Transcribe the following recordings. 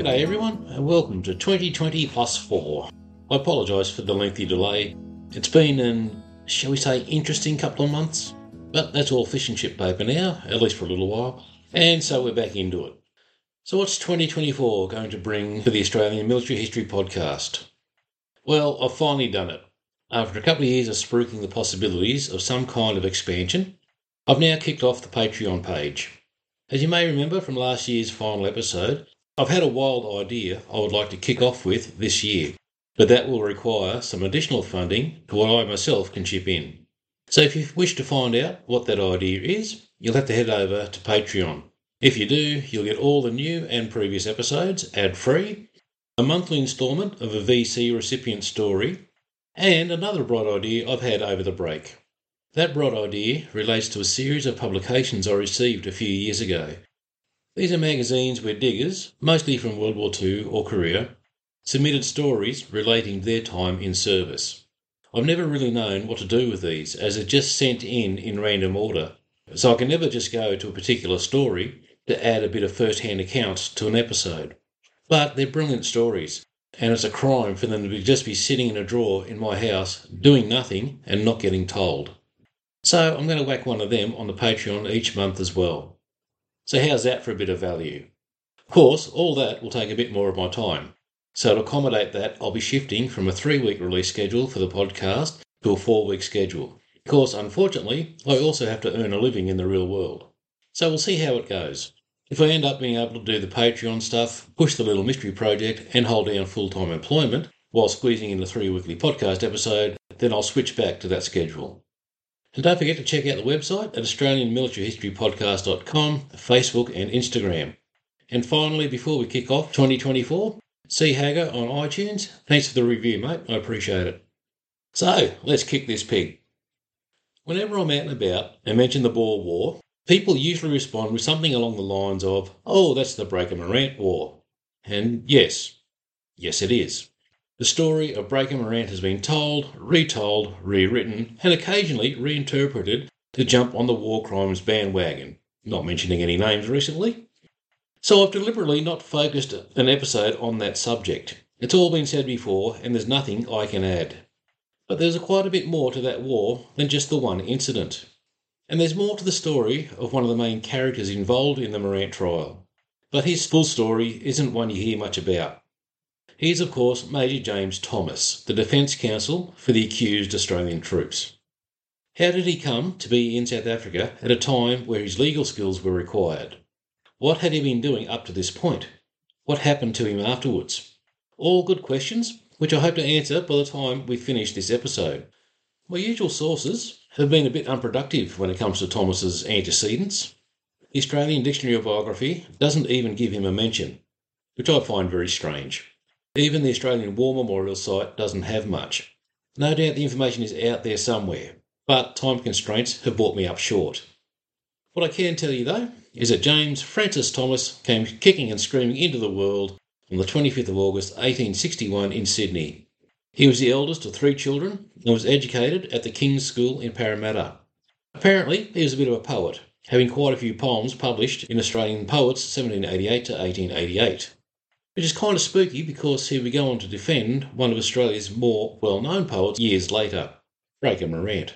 G'day everyone, and welcome to 2020 plus 4. I apologise for the lengthy delay. It's been an, shall we say, interesting couple of months, but that's all fish and chip paper now, at least for a little while, and so we're back into it. So, what's 2024 going to bring for the Australian Military History Podcast? Well, I've finally done it. After a couple of years of spruiking the possibilities of some kind of expansion, I've now kicked off the Patreon page. As you may remember from last year's final episode, I've had a wild idea I would like to kick off with this year, but that will require some additional funding to what I myself can chip in. So if you wish to find out what that idea is, you'll have to head over to Patreon. If you do, you'll get all the new and previous episodes ad free, a monthly instalment of a VC recipient story, and another bright idea I've had over the break. That bright idea relates to a series of publications I received a few years ago these are magazines where diggers, mostly from World War II or Korea, submitted stories relating their time in service. I've never really known what to do with these, as they're just sent in in random order, so I can never just go to a particular story to add a bit of first hand account to an episode. But they're brilliant stories, and it's a crime for them to just be sitting in a drawer in my house doing nothing and not getting told. So I'm going to whack one of them on the Patreon each month as well. So, how's that for a bit of value? Of course, all that will take a bit more of my time. So, to accommodate that, I'll be shifting from a three week release schedule for the podcast to a four week schedule. Of course, unfortunately, I also have to earn a living in the real world. So, we'll see how it goes. If I end up being able to do the Patreon stuff, push the little mystery project, and hold down full time employment while squeezing in a three weekly podcast episode, then I'll switch back to that schedule. And don't forget to check out the website at AustralianMilitaryHistoryPodcast.com, Facebook and Instagram. And finally, before we kick off 2024, see Hager on iTunes. Thanks for the review, mate. I appreciate it. So, let's kick this pig. Whenever I'm out and about and mention the Boer War, people usually respond with something along the lines of, oh, that's the Breaker Morant War. And yes, yes, it is. The story of Breaker Morant has been told, retold, rewritten, and occasionally reinterpreted to jump on the war crimes bandwagon, not mentioning any names recently. So I've deliberately not focused an episode on that subject. It's all been said before, and there's nothing I can add. But there's quite a bit more to that war than just the one incident. And there's more to the story of one of the main characters involved in the Morant trial. But his full story isn't one you hear much about. He is, of course, Major James Thomas, the Defence Counsel for the accused Australian troops. How did he come to be in South Africa at a time where his legal skills were required? What had he been doing up to this point? What happened to him afterwards? All good questions, which I hope to answer by the time we finish this episode. My usual sources have been a bit unproductive when it comes to Thomas's antecedents. The Australian Dictionary of Biography doesn't even give him a mention, which I find very strange. Even the Australian War Memorial site doesn't have much. No doubt the information is out there somewhere, but time constraints have brought me up short. What I can tell you though is that James Francis Thomas came kicking and screaming into the world on the 25th of August 1861 in Sydney. He was the eldest of three children and was educated at the King's School in Parramatta. Apparently, he was a bit of a poet, having quite a few poems published in Australian Poets 1788 to 1888 which is kind of spooky because he would go on to defend one of Australia's more well known poets years later, Breaker Morant.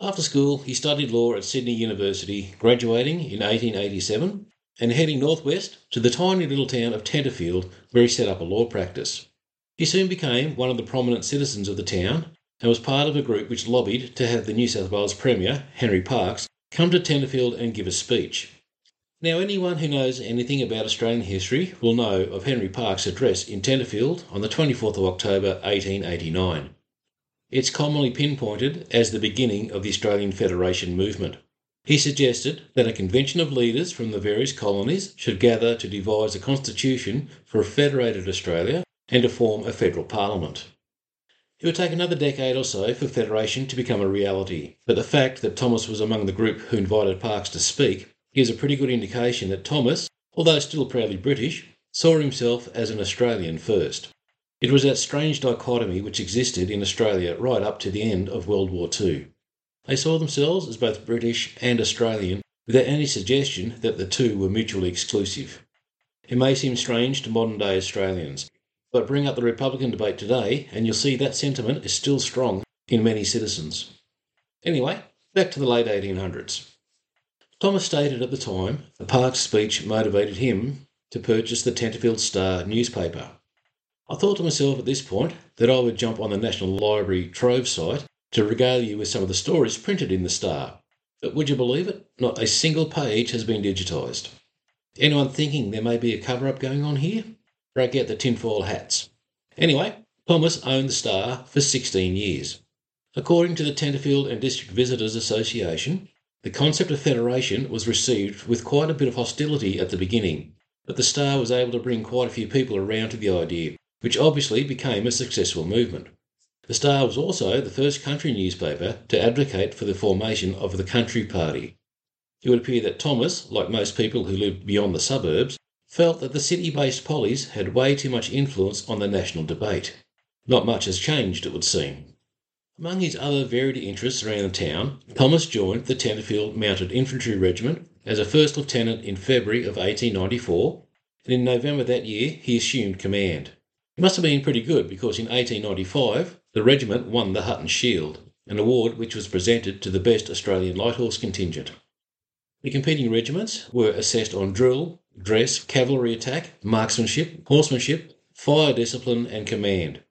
After school, he studied law at Sydney University, graduating in 1887 and heading northwest to the tiny little town of Tenterfield, where he set up a law practice. He soon became one of the prominent citizens of the town and was part of a group which lobbied to have the New South Wales Premier, Henry Parkes, come to Tenterfield and give a speech. Now, anyone who knows anything about Australian history will know of Henry Parkes' address in Tenterfield on the 24th of October 1889. It's commonly pinpointed as the beginning of the Australian Federation movement. he suggested that a convention of leaders from the various colonies should gather to devise a constitution for a federated Australia and to form a federal parliament. It would take another decade or so for federation to become a reality, but the fact that Thomas was among the group who invited Parkes to speak gives a pretty good indication that Thomas, although still proudly British, saw himself as an Australian first. It was that strange dichotomy which existed in Australia right up to the end of World War II. They saw themselves as both British and Australian without any suggestion that the two were mutually exclusive. It may seem strange to modern day Australians, but bring up the Republican debate today and you'll see that sentiment is still strong in many citizens. Anyway, back to the late 1800s. Thomas stated at the time the Parkes' speech motivated him to purchase the Tenterfield Star newspaper. I thought to myself at this point that I would jump on the National Library Trove site to regale you with some of the stories printed in the Star. But would you believe it? Not a single page has been digitised. Anyone thinking there may be a cover up going on here? Break out the tinfoil hats. Anyway, Thomas owned the Star for 16 years. According to the Tenterfield and District Visitors Association, the concept of federation was received with quite a bit of hostility at the beginning, but the Star was able to bring quite a few people around to the idea, which obviously became a successful movement. The Star was also the first country newspaper to advocate for the formation of the Country Party. It would appear that Thomas, like most people who lived beyond the suburbs, felt that the city based pollies had way too much influence on the national debate. Not much has changed, it would seem. Among his other varied interests around the town, Thomas joined the Tenterfield Mounted Infantry Regiment as a first lieutenant in February of 1894, and in November that year he assumed command. It must have been pretty good because in 1895 the regiment won the Hutton Shield, an award which was presented to the best Australian light horse contingent. The competing regiments were assessed on drill, dress, cavalry attack, marksmanship, horsemanship, fire discipline, and command.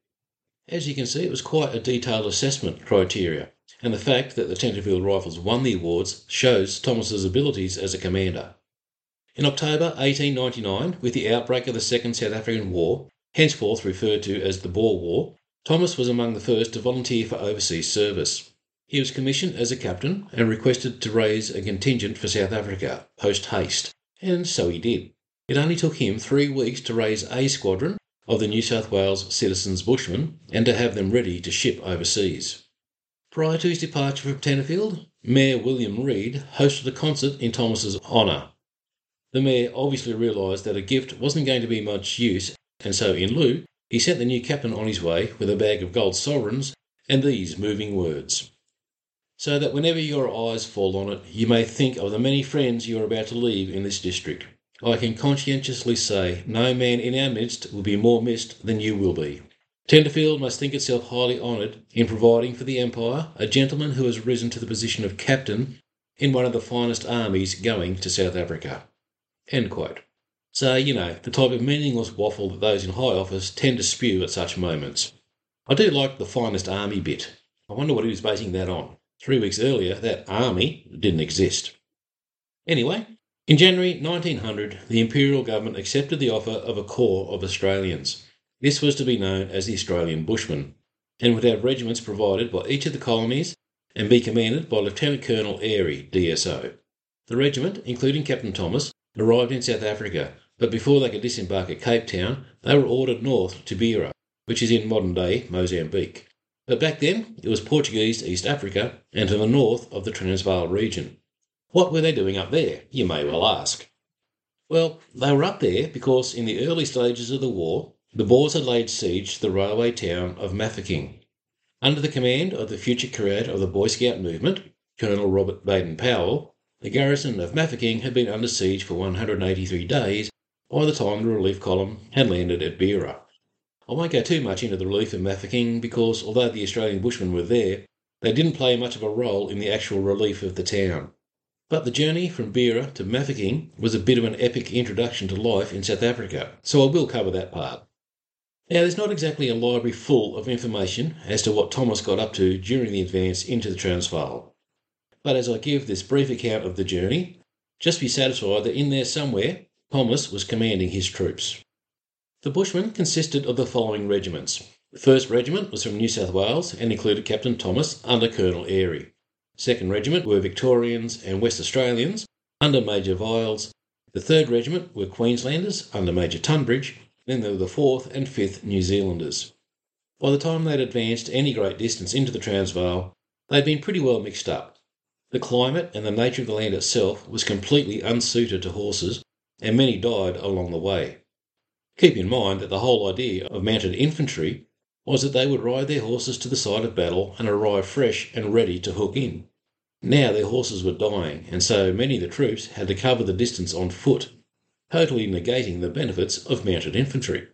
As you can see, it was quite a detailed assessment criteria, and the fact that the Tenterfield Rifles won the awards shows Thomas's abilities as a commander. In October 1899, with the outbreak of the Second South African War, henceforth referred to as the Boer War, Thomas was among the first to volunteer for overseas service. He was commissioned as a captain and requested to raise a contingent for South Africa, post haste, and so he did. It only took him three weeks to raise a squadron of the New South Wales Citizens Bushmen and to have them ready to ship overseas. Prior to his departure from Tenterfield, Mayor William Reid hosted a concert in Thomas's honour. The mayor obviously realised that a gift wasn't going to be much use, and so in lieu, he sent the new captain on his way with a bag of gold sovereigns and these moving words. So that whenever your eyes fall on it, you may think of the many friends you are about to leave in this district. I can conscientiously say no man in our midst will be more missed than you will be. Tenterfield must think itself highly honoured in providing for the Empire a gentleman who has risen to the position of captain in one of the finest armies going to South Africa. So, you know, the type of meaningless waffle that those in high office tend to spew at such moments. I do like the finest army bit. I wonder what he was basing that on. Three weeks earlier, that army didn't exist. Anyway, in January 1900, the Imperial government accepted the offer of a corps of Australians. This was to be known as the Australian Bushmen, and would have regiments provided by each of the colonies and be commanded by Lieutenant Colonel Airey, DSO. The regiment, including Captain Thomas, arrived in South Africa but before they could disembark at Cape Town, they were ordered north to Beira, which is in modern day Mozambique. But back then, it was Portuguese East Africa and to the north of the Transvaal region. What were they doing up there, you may well ask? Well, they were up there because in the early stages of the war, the Boers had laid siege to the railway town of Mafeking. Under the command of the future creator of the Boy Scout movement, Colonel Robert Baden Powell, the garrison of Mafeking had been under siege for 183 days by the time the relief column had landed at Beira. I won't go too much into the relief of Mafeking because although the Australian bushmen were there, they didn't play much of a role in the actual relief of the town. But the journey from Beira to Mafeking was a bit of an epic introduction to life in South Africa, so I will cover that part. Now, there's not exactly a library full of information as to what Thomas got up to during the advance into the Transvaal. But as I give this brief account of the journey, just be satisfied that in there somewhere Thomas was commanding his troops. The Bushmen consisted of the following regiments. The 1st Regiment was from New South Wales and included Captain Thomas under Colonel Airey. 2nd Regiment were Victorians and West Australians under Major Viles. The 3rd Regiment were Queenslanders under Major Tunbridge. Then there were the 4th and 5th New Zealanders. By the time they'd advanced any great distance into the Transvaal, they'd been pretty well mixed up. The climate and the nature of the land itself was completely unsuited to horses, and many died along the way. Keep in mind that the whole idea of mounted infantry was that they would ride their horses to the site of battle and arrive fresh and ready to hook in. Now their horses were dying, and so many of the troops had to cover the distance on foot, totally negating the benefits of mounted infantry.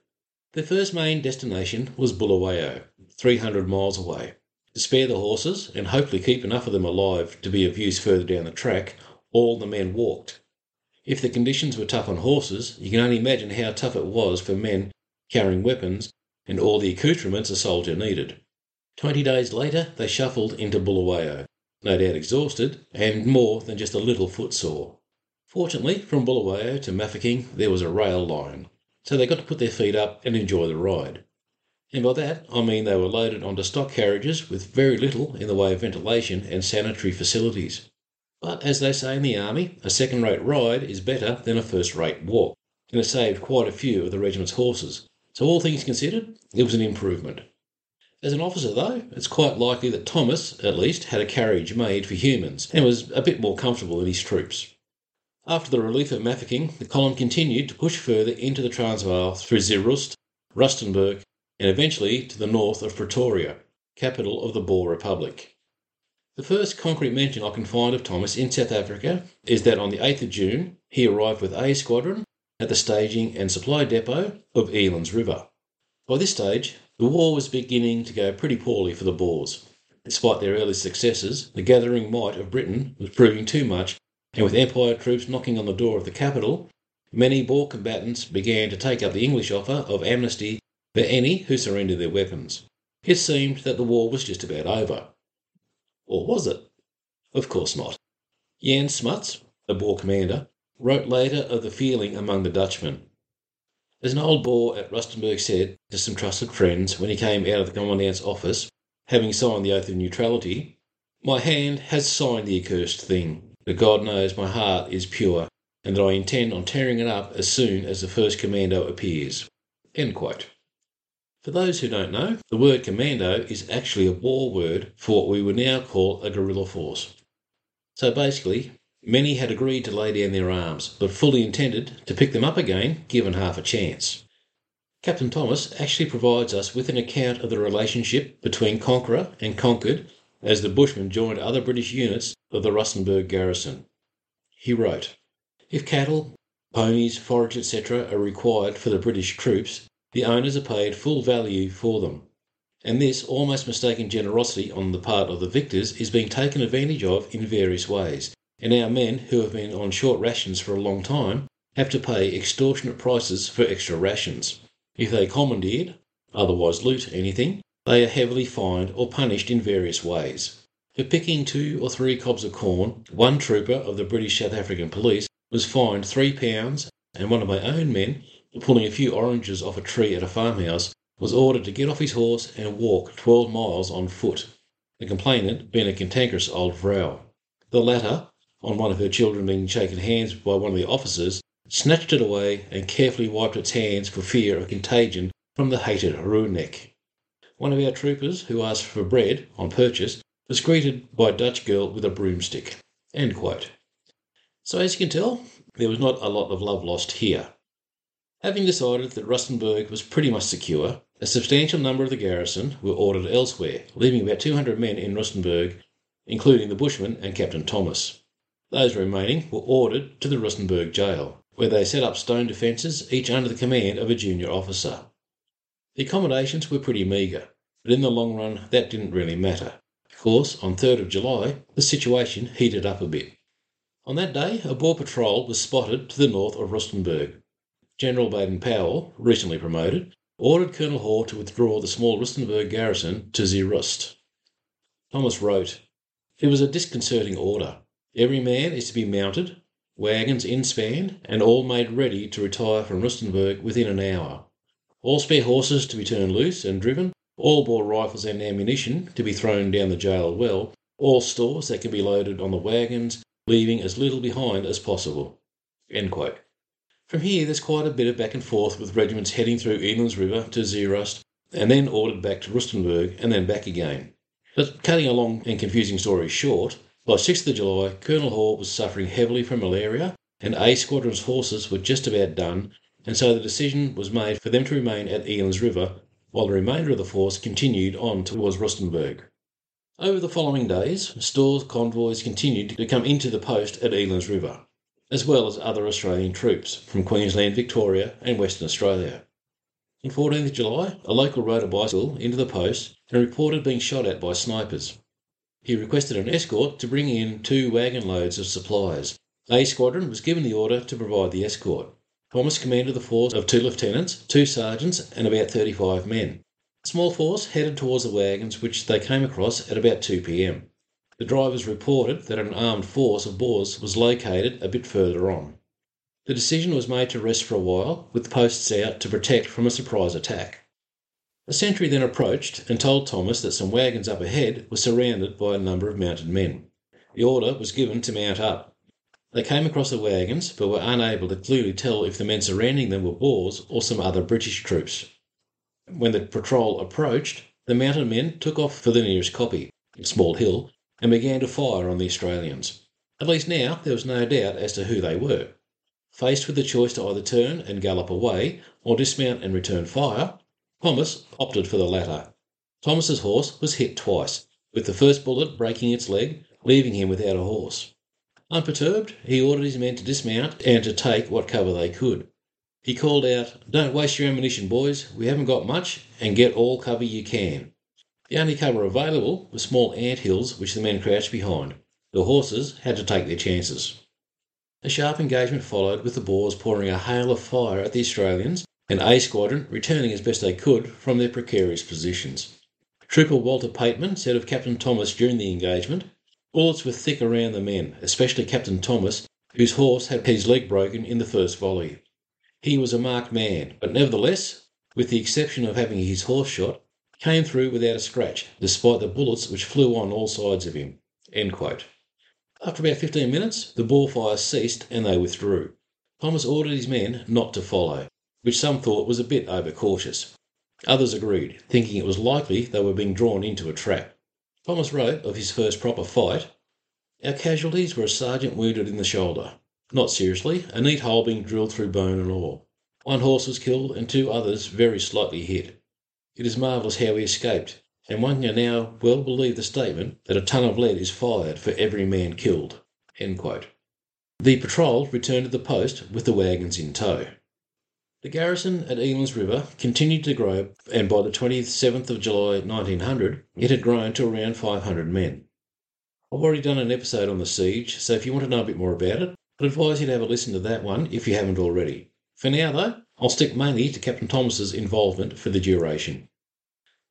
Their first main destination was Bulawayo, 300 miles away. To spare the horses and hopefully keep enough of them alive to be of use further down the track, all the men walked. If the conditions were tough on horses, you can only imagine how tough it was for men carrying weapons and all the accoutrements a soldier needed. Twenty days later, they shuffled into Bulawayo, no doubt exhausted, and more than just a little footsore. Fortunately, from Bulawayo to Mafeking there was a rail line, so they got to put their feet up and enjoy the ride. And by that I mean they were loaded onto stock carriages with very little in the way of ventilation and sanitary facilities. But as they say in the army, a second rate ride is better than a first rate walk, and it saved quite a few of the regiment's horses, so, all things considered, it was an improvement. As an officer, though, it's quite likely that Thomas, at least, had a carriage made for humans and was a bit more comfortable than his troops. After the relief of Mafeking, the column continued to push further into the Transvaal through Zeerust, Rustenburg, and eventually to the north of Pretoria, capital of the Boer Republic. The first concrete mention I can find of Thomas in South Africa is that on the 8th of June he arrived with A Squadron at the staging and supply depot of Elands River. By this stage, the war was beginning to go pretty poorly for the Boers. Despite their early successes, the gathering might of Britain was proving too much, and with Empire troops knocking on the door of the capital, many Boer combatants began to take up the English offer of amnesty for any who surrendered their weapons. It seemed that the war was just about over. Or was it? Of course not. Jan Smuts, a Boer commander, wrote later of the feeling among the Dutchmen. As an old Boer at Rustenburg said to some trusted friends when he came out of the Commandant's office, having signed the oath of neutrality, My hand has signed the accursed thing, but God knows my heart is pure, and that I intend on tearing it up as soon as the first commando appears. For those who don't know, the word commando is actually a Boer word for what we would now call a guerrilla force. So basically, Many had agreed to lay down their arms, but fully intended to pick them up again given half a chance. Captain Thomas actually provides us with an account of the relationship between conqueror and conquered as the Bushmen joined other British units of the Rustenburg garrison. He wrote, If cattle, ponies, forage, etc., are required for the British troops, the owners are paid full value for them. And this almost mistaken generosity on the part of the victors is being taken advantage of in various ways, and our men who have been on short rations for a long time have to pay extortionate prices for extra rations. If they commandeered, otherwise loot anything, they are heavily fined or punished in various ways. For picking two or three cobs of corn, one trooper of the British South African Police was fined three pounds, and one of my own men, pulling a few oranges off a tree at a farmhouse, was ordered to get off his horse and walk twelve miles on foot, the complainant being a cantankerous old vrow. The latter on one of her children being shaken hands by one of the officers, snatched it away and carefully wiped its hands for fear of contagion from the hated Rooinek. One of our troopers, who asked for bread on purchase, was greeted by a Dutch girl with a broomstick. So, as you can tell, there was not a lot of love lost here. Having decided that Rustenburg was pretty much secure, a substantial number of the garrison were ordered elsewhere, leaving about 200 men in Rustenburg, including the bushman and Captain Thomas. Those remaining were ordered to the Rustenburg jail, where they set up stone defences, each under the command of a junior officer. The accommodations were pretty meagre, but in the long run that didn't really matter. Of course, on 3rd of July, the situation heated up a bit. On that day, a Boer patrol was spotted to the north of Rustenburg. General Baden Powell, recently promoted, ordered Colonel Hore to withdraw the small Rustenburg garrison to Zeerust. Thomas wrote, It was a disconcerting order. Every man is to be mounted, wagons inspanned, and all made ready to retire from Rustenburg within an hour. All spare horses to be turned loose and driven, all Boer rifles and ammunition to be thrown down the jail well, all stores that can be loaded on the wagons, leaving as little behind as possible. From here, there's quite a bit of back and forth with regiments heading through Elands River to Zeerust and then ordered back to Rustenburg and then back again. But cutting a long and confusing story short, by 6th of July, Colonel Hall was suffering heavily from malaria, and A Squadron's forces were just about done, and so the decision was made for them to remain at Elands River, while the remainder of the force continued on towards Rustenburg. Over the following days, stores convoys continued to come into the post at Elands River, as well as other Australian troops from Queensland, Victoria, and Western Australia. On 14th July, a local rode a bicycle into the post and reported being shot at by snipers. He requested an escort to bring in two wagon loads of supplies. A Squadron was given the order to provide the escort. Thomas commanded the force of two lieutenants, two sergeants, and about 35 men. The small force headed towards the wagons which they came across at about 2 pm. The drivers reported that an armed force of Boers was located a bit further on. The decision was made to rest for a while, with posts out to protect from a surprise attack. A sentry then approached and told Thomas that some wagons up ahead were surrounded by a number of mounted men. The order was given to mount up. They came across the wagons, but were unable to clearly tell if the men surrounding them were Boers or some other British troops. When the patrol approached, the mounted men took off for the nearest kopje, a small hill, and began to fire on the Australians. At least now there was no doubt as to who they were. Faced with the choice to either turn and gallop away or dismount and return fire, Thomas opted for the latter. Thomas's horse was hit twice, with the first bullet breaking its leg, leaving him without a horse. Unperturbed, he ordered his men to dismount and to take what cover they could. He called out, Don't waste your ammunition, boys. We haven't got much, and get all cover you can. The only cover available were small ant hills which the men crouched behind. The horses had to take their chances. A sharp engagement followed, with the Boers pouring a hail of fire at the Australians and A Squadron returning as best they could from their precarious positions. Trooper Walter Pateman said of Captain Thomas during the engagement, Bullets were thick around the men, especially Captain Thomas, whose horse had his leg broken in the first volley. He was a marked man, but nevertheless, with the exception of having his horse shot, came through without a scratch, despite the bullets which flew on all sides of him. After about fifteen minutes, the ball fire ceased and they withdrew. Thomas ordered his men not to follow which some thought was a bit overcautious. Others agreed, thinking it was likely they were being drawn into a trap. Thomas wrote of his first proper fight Our casualties were a sergeant wounded in the shoulder. Not seriously, a neat hole being drilled through bone and all. One horse was killed and two others very slightly hit. It is marvellous how he escaped, and one can now well believe the statement that a ton of lead is fired for every man killed. The patrol returned to the post with the wagons in tow. The garrison at Elands River continued to grow, and by the 27th of July 1900 it had grown to around 500 men. I've already done an episode on the siege, so if you want to know a bit more about it, I'd advise you to have a listen to that one if you haven't already. For now, though, I'll stick mainly to Captain Thomas's involvement for the duration.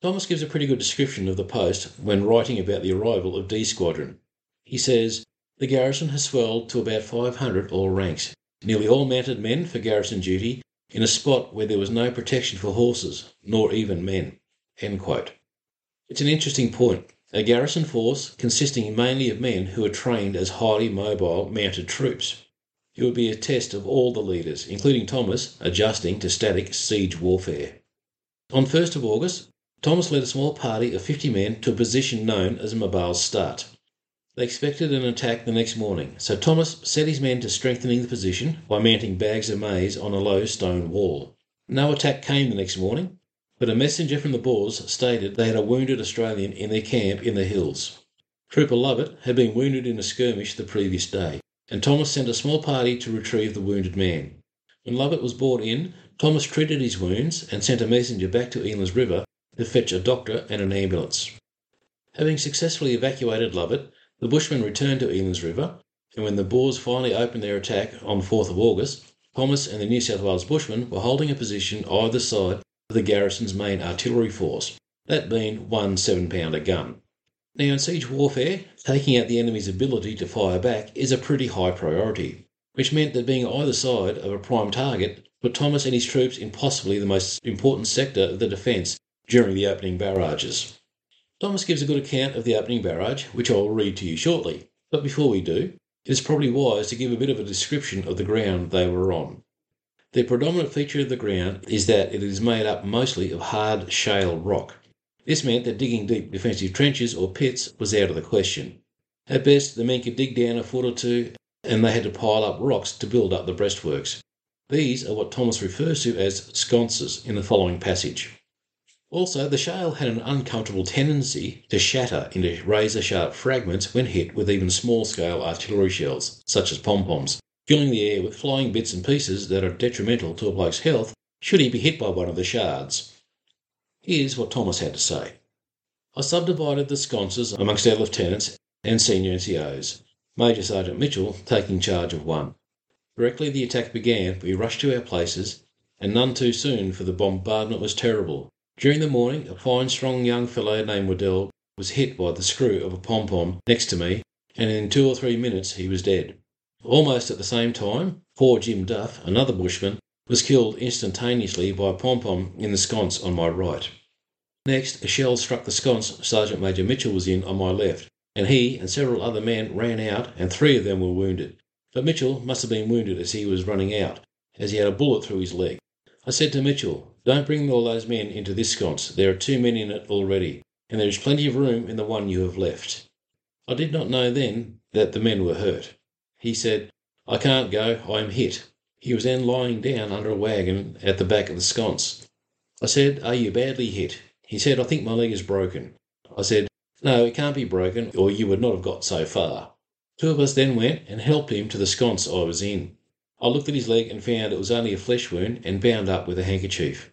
Thomas gives a pretty good description of the post when writing about the arrival of D Squadron. He says, The garrison has swelled to about 500 all ranks, nearly all mounted men for garrison duty in a spot where there was no protection for horses, nor even men. It's an interesting point. A garrison force consisting mainly of men who are trained as highly mobile mounted troops. It would be a test of all the leaders, including Thomas, adjusting to static siege warfare. On 1st of August, Thomas led a small party of 50 men to a position known as Mabaalstad. They expected an attack the next morning, so Thomas set his men to strengthening the position by mounting bags of maize on a low stone wall. No attack came the next morning, but a messenger from the Boers stated they had a wounded Australian in their camp in the hills. Trooper Lovett had been wounded in a skirmish the previous day, and Thomas sent a small party to retrieve the wounded man. When Lovett was brought in, Thomas treated his wounds and sent a messenger back to Elands River to fetch a doctor and an ambulance. Having successfully evacuated Lovett, the Bushmen returned to Elands River, and when the Boers finally opened their attack on 4th of August, Thomas and the New South Wales Bushmen were holding a position either side of the garrison's main artillery force, that being one seven pounder gun. Now, in siege warfare, taking out the enemy's ability to fire back is a pretty high priority, which meant that being either side of a prime target put Thomas and his troops in possibly the most important sector of the defence during the opening barrages. Thomas gives a good account of the opening barrage, which I will read to you shortly. But before we do, it is probably wise to give a bit of a description of the ground they were on. The predominant feature of the ground is that it is made up mostly of hard shale rock. This meant that digging deep defensive trenches or pits was out of the question. At best, the men could dig down a foot or two, and they had to pile up rocks to build up the breastworks. These are what Thomas refers to as sconces in the following passage. Also, the shale had an uncomfortable tendency to shatter into razor sharp fragments when hit with even small scale artillery shells, such as pom poms, filling the air with flying bits and pieces that are detrimental to a bloke's health should he be hit by one of the shards. Here's what Thomas had to say. I subdivided the sconces amongst our lieutenants and senior NCOs, Major Sergeant Mitchell taking charge of one. Directly the attack began, we rushed to our places, and none too soon, for the bombardment was terrible. During the morning, a fine, strong young fellow named Waddell was hit by the screw of a pom pom next to me, and in two or three minutes he was dead. Almost at the same time, poor Jim Duff, another bushman, was killed instantaneously by a pom pom in the sconce on my right. Next, a shell struck the sconce Sergeant Major Mitchell was in on my left, and he and several other men ran out, and three of them were wounded. But Mitchell must have been wounded as he was running out, as he had a bullet through his leg. I said to Mitchell, Don't bring all those men into this sconce. There are too many in it already, and there is plenty of room in the one you have left. I did not know then that the men were hurt. He said, I can't go, I am hit. He was then lying down under a wagon at the back of the sconce. I said, Are you badly hit? He said, I think my leg is broken. I said, No, it can't be broken, or you would not have got so far. Two of us then went and helped him to the sconce I was in. I looked at his leg and found it was only a flesh wound and bound up with a handkerchief.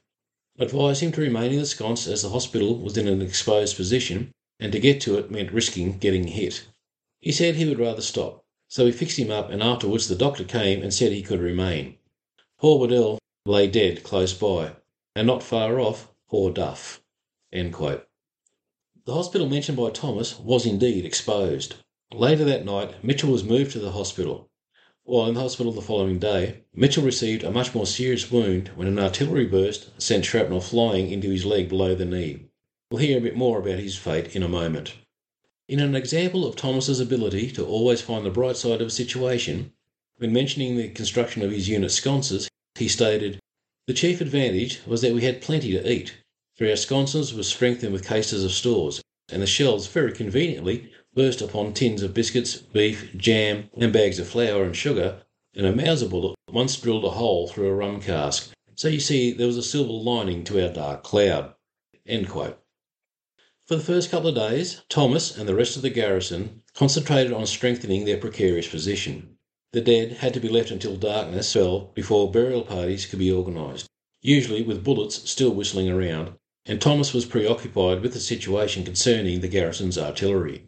Advised him to remain in the sconce as the hospital was in an exposed position, and to get to it meant risking getting hit. He said he would rather stop, so we fixed him up, and afterwards the doctor came and said he could remain. Poor Waddell lay dead close by, and not far off poor Duff. The hospital mentioned by Thomas was indeed exposed. Later that night, Mitchell was moved to the hospital. While in the hospital the following day, Mitchell received a much more serious wound when an artillery burst sent shrapnel flying into his leg below the knee. We'll hear a bit more about his fate in a moment. In an example of Thomas's ability to always find the bright side of a situation, when mentioning the construction of his unit sconces, he stated, The chief advantage was that we had plenty to eat, for our sconces were strengthened with cases of stores, and the shells very conveniently burst upon tins of biscuits, beef, jam, and bags of flour and sugar, and a Mauser bullet once drilled a hole through a rum cask. So you see there was a silver lining to our dark cloud. For the first couple of days, Thomas and the rest of the garrison concentrated on strengthening their precarious position. The dead had to be left until darkness fell before burial parties could be organised, usually with bullets still whistling around, and Thomas was preoccupied with the situation concerning the garrison's artillery.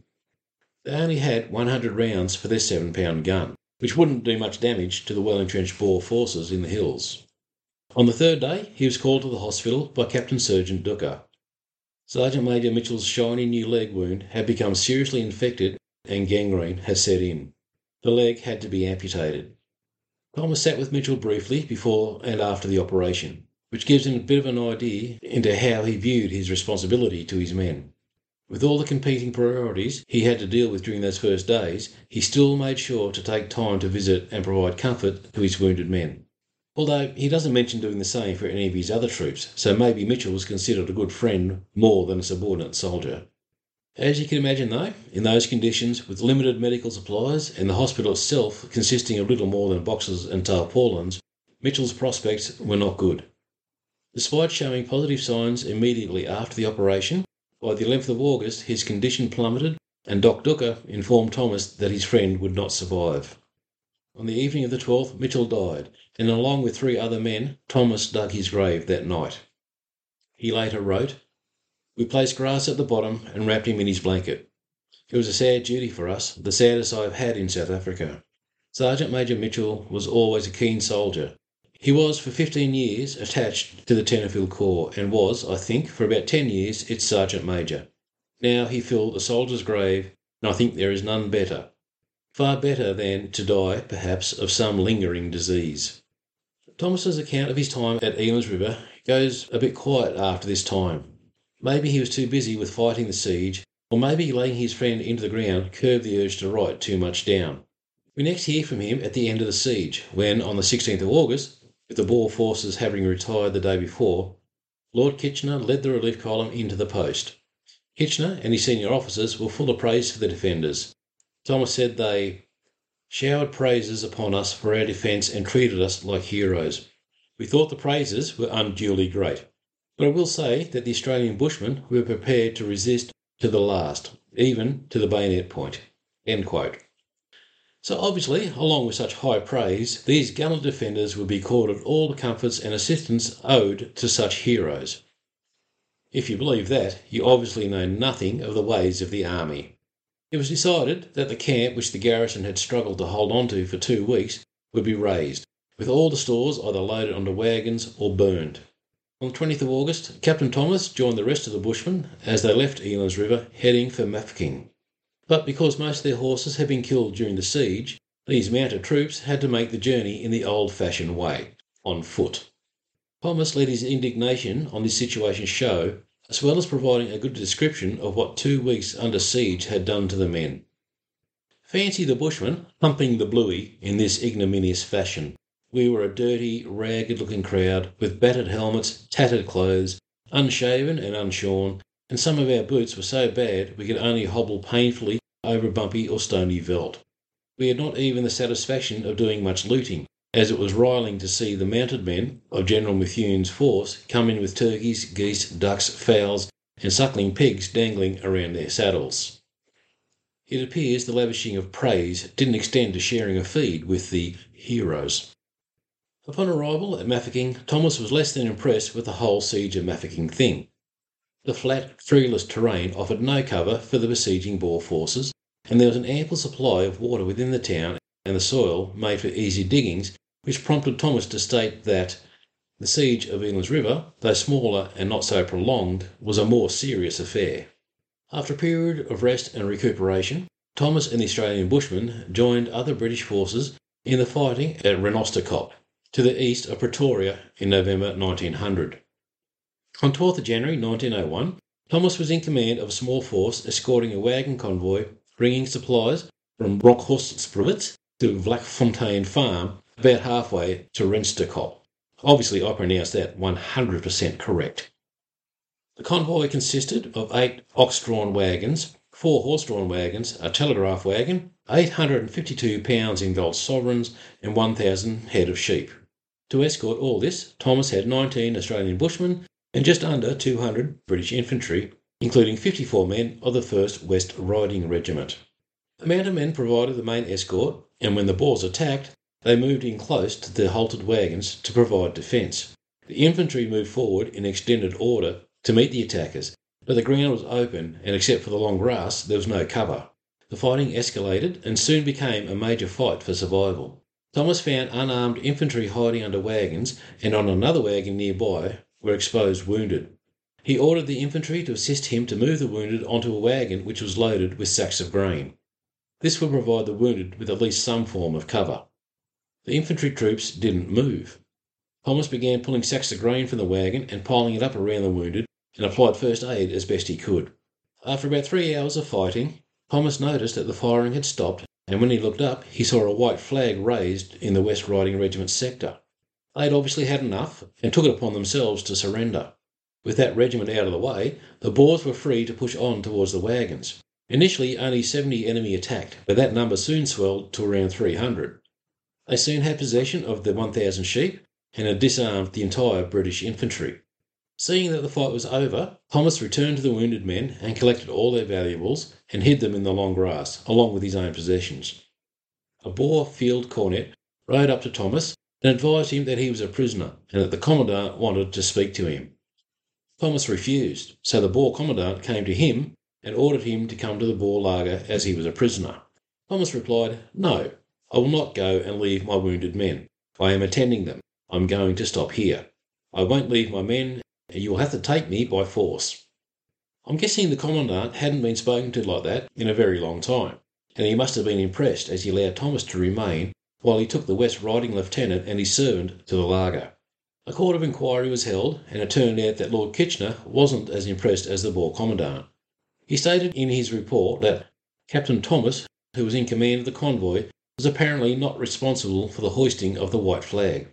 They only had 100 rounds for their 7 pound gun, which wouldn't do much damage to the well entrenched Boer forces in the hills. On the third day, he was called to the hospital by Captain Sergeant Duka. Sergeant Major Mitchell's shiny new leg wound had become seriously infected and gangrene had set in. The leg had to be amputated. Thomas sat with Mitchell briefly before and after the operation, which gives him a bit of an idea into how he viewed his responsibility to his men. With all the competing priorities he had to deal with during those first days, he still made sure to take time to visit and provide comfort to his wounded men. Although he doesn't mention doing the same for any of his other troops, so maybe Mitchell was considered a good friend more than a subordinate soldier. As you can imagine, though, in those conditions, with limited medical supplies and the hospital itself consisting of little more than boxes and tarpaulins, Mitchell's prospects were not good. Despite showing positive signs immediately after the operation, by the 11th of August, his condition plummeted, and Doc Duka informed Thomas that his friend would not survive. On the evening of the 12th, Mitchell died, and along with three other men, Thomas dug his grave that night. He later wrote, We placed grass at the bottom and wrapped him in his blanket. It was a sad duty for us, the saddest I have had in South Africa. Sergeant Major Mitchell was always a keen soldier, he was for 15 years attached to the Tenterfield Corps and was, I think, for about 10 years its Sergeant Major. Now he filled a soldier's grave, and I think there is none better. Far better than to die, perhaps, of some lingering disease. Thomas's account of his time at Elands River goes a bit quiet after this time. Maybe he was too busy with fighting the siege, or maybe laying his friend into the ground curbed the urge to write too much down. We next hear from him at the end of the siege, when, on the 16th of August, with the Boer forces having retired the day before, Lord Kitchener led the relief column into the post. Kitchener and his senior officers were full of praise for the defenders. Thomas said they showered praises upon us for our defence and treated us like heroes. We thought the praises were unduly great. But I will say that the Australian bushmen were prepared to resist to the last, even to the bayonet point. So obviously, along with such high praise, these gallant defenders would be accorded all the comforts and assistance owed to such heroes. If you believe that, you obviously know nothing of the ways of the army. It was decided that the camp which the garrison had struggled to hold on to for two weeks would be razed, with all the stores either loaded onto wagons or burned. On the 20th of August, Captain Thomas joined the rest of the bushmen as they left Elands River heading for Mafeking. But because most of their horses had been killed during the siege, these mounted troops had to make the journey in the old fashioned way, on foot. Thomas let his indignation on this situation show, as well as providing a good description of what two weeks under siege had done to the men. Fancy the bushmen humping the bluey in this ignominious fashion. We were a dirty, ragged looking crowd, with battered helmets, tattered clothes, unshaven and unshorn, and some of our boots were so bad we could only hobble painfully over bumpy or stony veldt. We had not even the satisfaction of doing much looting, as it was riling to see the mounted men of General Methuen's force come in with turkeys, geese, ducks, fowls, and suckling pigs dangling around their saddles. It appears the lavishing of praise didn't extend to sharing a feed with the heroes. Upon arrival at Mafeking, Thomas was less than impressed with the whole siege of Mafeking thing. The flat, treeless terrain offered no cover for the besieging Boer forces, and there was an ample supply of water within the town, and the soil made for easy diggings, which prompted Thomas to state that the siege of Elands River, though smaller and not so prolonged, was a more serious affair. After a period of rest and recuperation, Thomas and the Australian bushmen joined other British forces in the fighting at Renosterkop, to the east of Pretoria, in November 1900. On 12th January 1901, Thomas was in command of a small force escorting a wagon convoy bringing supplies from Bronkhorstspruit to Vlakfontein Farm, about halfway to Renosterkop. Obviously, I pronounced that 100% correct. The convoy consisted of eight ox drawn wagons, four horse drawn wagons, a telegraph wagon, 852 pounds in gold sovereigns, and 1,000 head of sheep. To escort all this, Thomas had 19 Australian bushmen and just under 200 British infantry, including 54 men of the 1st West Riding Regiment. Mounted men provided the main escort, and when the Boers attacked, they moved in close to the halted wagons to provide defence. The infantry moved forward in extended order to meet the attackers, but the ground was open, and except for the long grass, there was no cover. The fighting escalated and soon became a major fight for survival. Thomas found unarmed infantry hiding under wagons, and on another wagon nearby were exposed wounded. He ordered the infantry to assist him to move the wounded onto a wagon which was loaded with sacks of grain. This would provide the wounded with at least some form of cover. The infantry troops didn't move. Thomas began pulling sacks of grain from the wagon and piling it up around the wounded, and applied first aid as best he could. After about three hours of fighting, Thomas noticed that the firing had stopped, and when he looked up, he saw a white flag raised in the West Riding Regiment sector. They had obviously had enough and took it upon themselves to surrender. With that regiment out of the way, the Boers were free to push on towards the wagons. Initially, only 70 enemy attacked, but that number soon swelled to around 300. They soon had possession of the 1,000 sheep and had disarmed the entire British infantry. Seeing that the fight was over, Thomas returned to the wounded men and collected all their valuables and hid them in the long grass, along with his own possessions. A Boer field cornet rode up to Thomas and advised him that he was a prisoner and that the commandant wanted to speak to him. Thomas refused, so the Boer commandant came to him and ordered him to come to the Boer laager as he was a prisoner. Thomas replied, No, I will not go and leave my wounded men. I am attending them. I'm going to stop here. I won't leave my men, and you will have to take me by force. I'm guessing the commandant hadn't been spoken to like that in a very long time, and he must have been impressed as he allowed Thomas to remain while he took the West Riding Lieutenant and his servant to the laager. A court of inquiry was held, and it turned out that Lord Kitchener wasn't as impressed as the Boer Commandant. He stated in his report that Captain Thomas, who was in command of the convoy, was apparently not responsible for the hoisting of the white flag.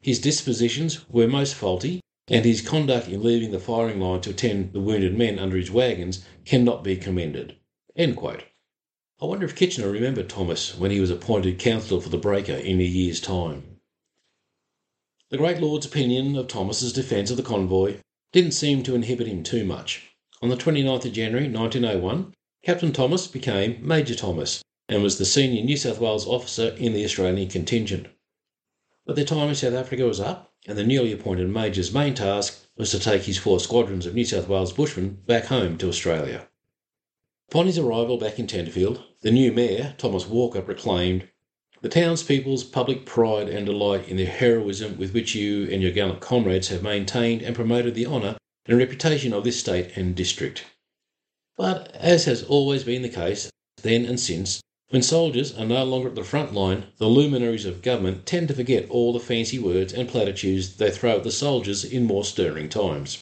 His dispositions were most faulty, and his conduct in leaving the firing line to attend the wounded men under his wagons cannot be commended. I wonder if Kitchener remembered Thomas when he was appointed counsellor for the breaker in a year's time. The great lord's opinion of Thomas's defence of the convoy didn't seem to inhibit him too much. On the 29th of January 1901, Captain Thomas became Major Thomas and was the senior New South Wales officer in the Australian contingent. But their time in South Africa was up, and the newly appointed Major's main task was to take his four squadrons of New South Wales bushmen back home to Australia. Upon his arrival back in Tenterfield, the new mayor, Thomas Walker, proclaimed, The townspeople's public pride and delight in the heroism with which you and your gallant comrades have maintained and promoted the honour and reputation of this state and district. But, as has always been the case, then and since, when soldiers are no longer at the front line, the luminaries of government tend to forget all the fancy words and platitudes they throw at the soldiers in more stirring times.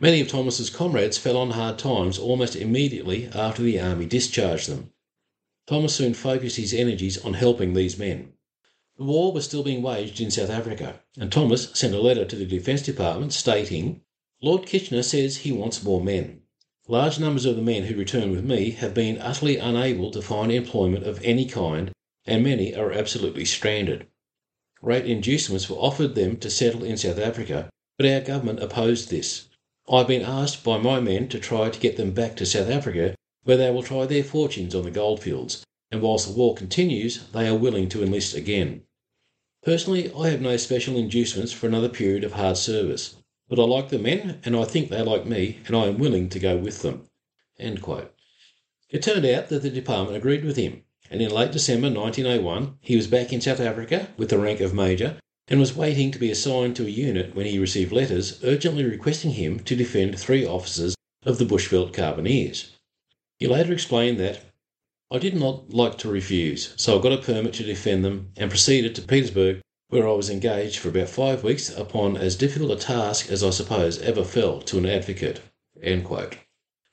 Many of Thomas's comrades fell on hard times almost immediately after the army discharged them. Thomas soon focused his energies on helping these men. The war was still being waged in South Africa, and Thomas sent a letter to the Defence Department stating Lord Kitchener says he wants more men. Large numbers of the men who return with me have been utterly unable to find employment of any kind, and many are absolutely stranded. Great inducements were offered them to settle in South Africa, but our government opposed this. I have been asked by my men to try to get them back to South Africa, where they will try their fortunes on the goldfields, and whilst the war continues, they are willing to enlist again. Personally, I have no special inducements for another period of hard service. But I like the men, and I think they like me, and I am willing to go with them. It turned out that the department agreed with him, and in late December 1901 he was back in South Africa with the rank of Major and was waiting to be assigned to a unit when he received letters urgently requesting him to defend three officers of the Bushveldt Carbineers. He later explained that I did not like to refuse, so I got a permit to defend them and proceeded to Pietersburg where I was engaged for about five weeks upon as difficult a task as I suppose ever fell to an advocate. And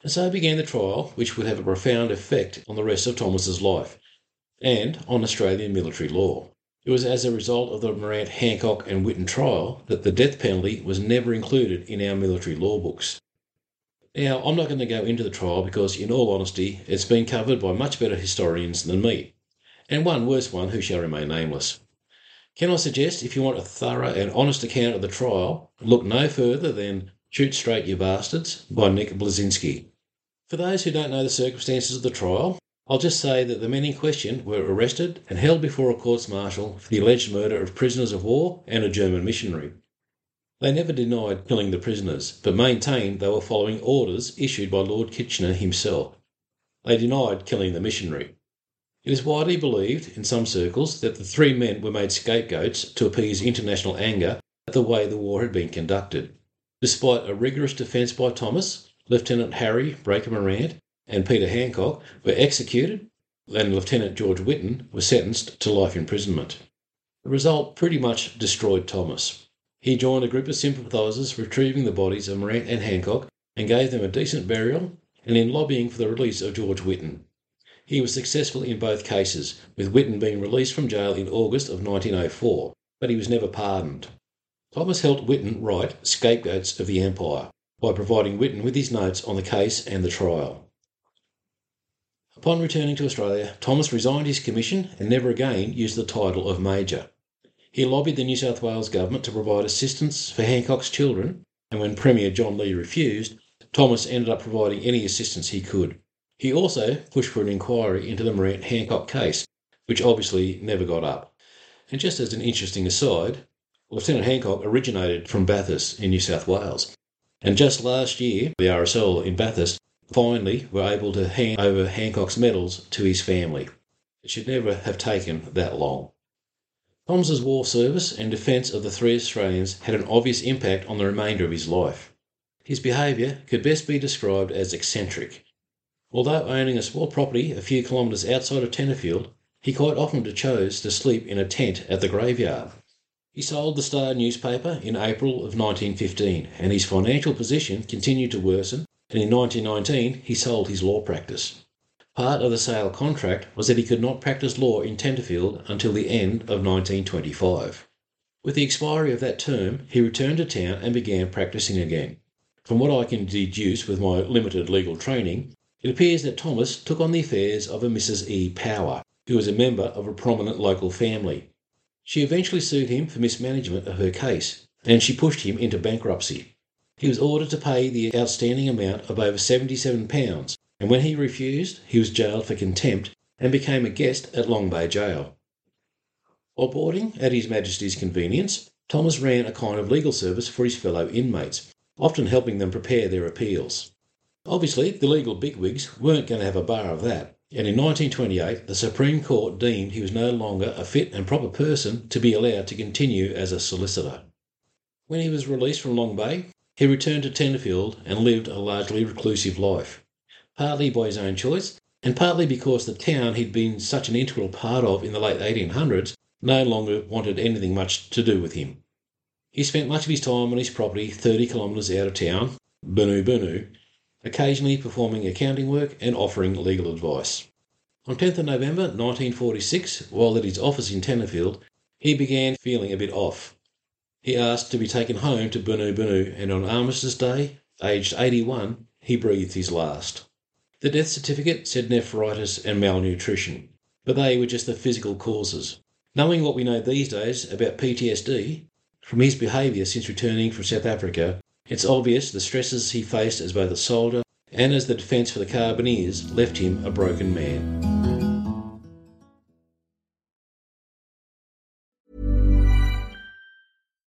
so began the trial, which would have a profound effect on the rest of Thomas's life and on Australian military law. It was as a result of the Morant, Handcock, and Whitton trial that the death penalty was never included in our military law books. Now, I'm not going to go into the trial because, in all honesty, it's been covered by much better historians than me, and one worse one who shall remain nameless. Can I suggest, if you want a thorough and honest account of the trial, look no further than Shoot Straight You Bastards by Nick Bleszynski. For those who don't know the circumstances of the trial, I'll just say that the men in question were arrested and held before a courts martial for the alleged murder of prisoners of war and a German missionary. They never denied killing the prisoners, but maintained they were following orders issued by Lord Kitchener himself. They denied killing the missionary. It is widely believed in some circles that the three men were made scapegoats to appease international anger at the way the war had been conducted. Despite a rigorous defence by Thomas, Lieutenant Harry Breaker Morant and Peter Handcock were executed, and Lieutenant George Whitton was sentenced to life imprisonment. The result pretty much destroyed Thomas. He joined a group of sympathisers retrieving the bodies of Morant and Handcock and gave them a decent burial, and in lobbying for the release of George Whitton. He was successful in both cases, with Whitton being released from jail in August of 1904, but he was never pardoned. Thomas helped Whitton write Scapegoats of the Empire by providing Whitton with his notes on the case and the trial. Upon returning to Australia, Thomas resigned his commission and never again used the title of Major. He lobbied the New South Wales government to provide assistance for Handcock's children, and when Premier John See refused, Thomas ended up providing any assistance he could. He also pushed for an inquiry into the Morant Handcock case, which obviously never got up. And just as an interesting aside, Lieutenant Handcock originated from Bathurst in New South Wales. And just last year, the RSL in Bathurst finally were able to hand over Handcock's medals to his family. It should never have taken that long. Thomas's war service and defence of the three Australians had an obvious impact on the remainder of his life. His behaviour could best be described as eccentric, Although owning a small property a few kilometres outside of Tenterfield, he quite often chose to sleep in a tent at the graveyard. He sold the Star newspaper in April of 1915, and his financial position continued to worsen, and in 1919 he sold his law practice. Part of the sale contract was that he could not practice law in Tenterfield until the end of 1925. With the expiry of that term, he returned to town and began practicing again. From what I can deduce with my limited legal training, it appears that Thomas took on the affairs of a Mrs. E. Power, who was a member of a prominent local family. She eventually sued him for mismanagement of her case, and she pushed him into bankruptcy. He was ordered to pay the outstanding amount of over £77, and when he refused, he was jailed for contempt and became a guest at Long Bay Jail. While boarding at His Majesty's convenience, Thomas ran a kind of legal service for his fellow inmates, often helping them prepare their appeals. Obviously, the legal bigwigs weren't going to have a bar of that, and in 1928 the Supreme Court deemed he was no longer a fit and proper person to be allowed to continue as a solicitor. When he was released from Long Bay, he returned to Tenterfield and lived a largely reclusive life, partly by his own choice, and partly because the town he'd been such an integral part of in the late 1800s no longer wanted anything much to do with him. He spent much of his time on his property 30 kilometres out of town, Boonoo Boonoo, occasionally performing accounting work and offering legal advice. On 10th of November 1946, while at his office in Tenterfield, he began feeling a bit off. He asked to be taken home to Boonoo Boonoo, and on Armistice Day, aged 81, he breathed his last. The death certificate said nephritis and malnutrition, but they were just the physical causes. Knowing what we know these days about PTSD, from his behaviour since returning from South Africa, it's obvious the stresses he faced as both a soldier and as the defence for the Carbineers left him a broken man.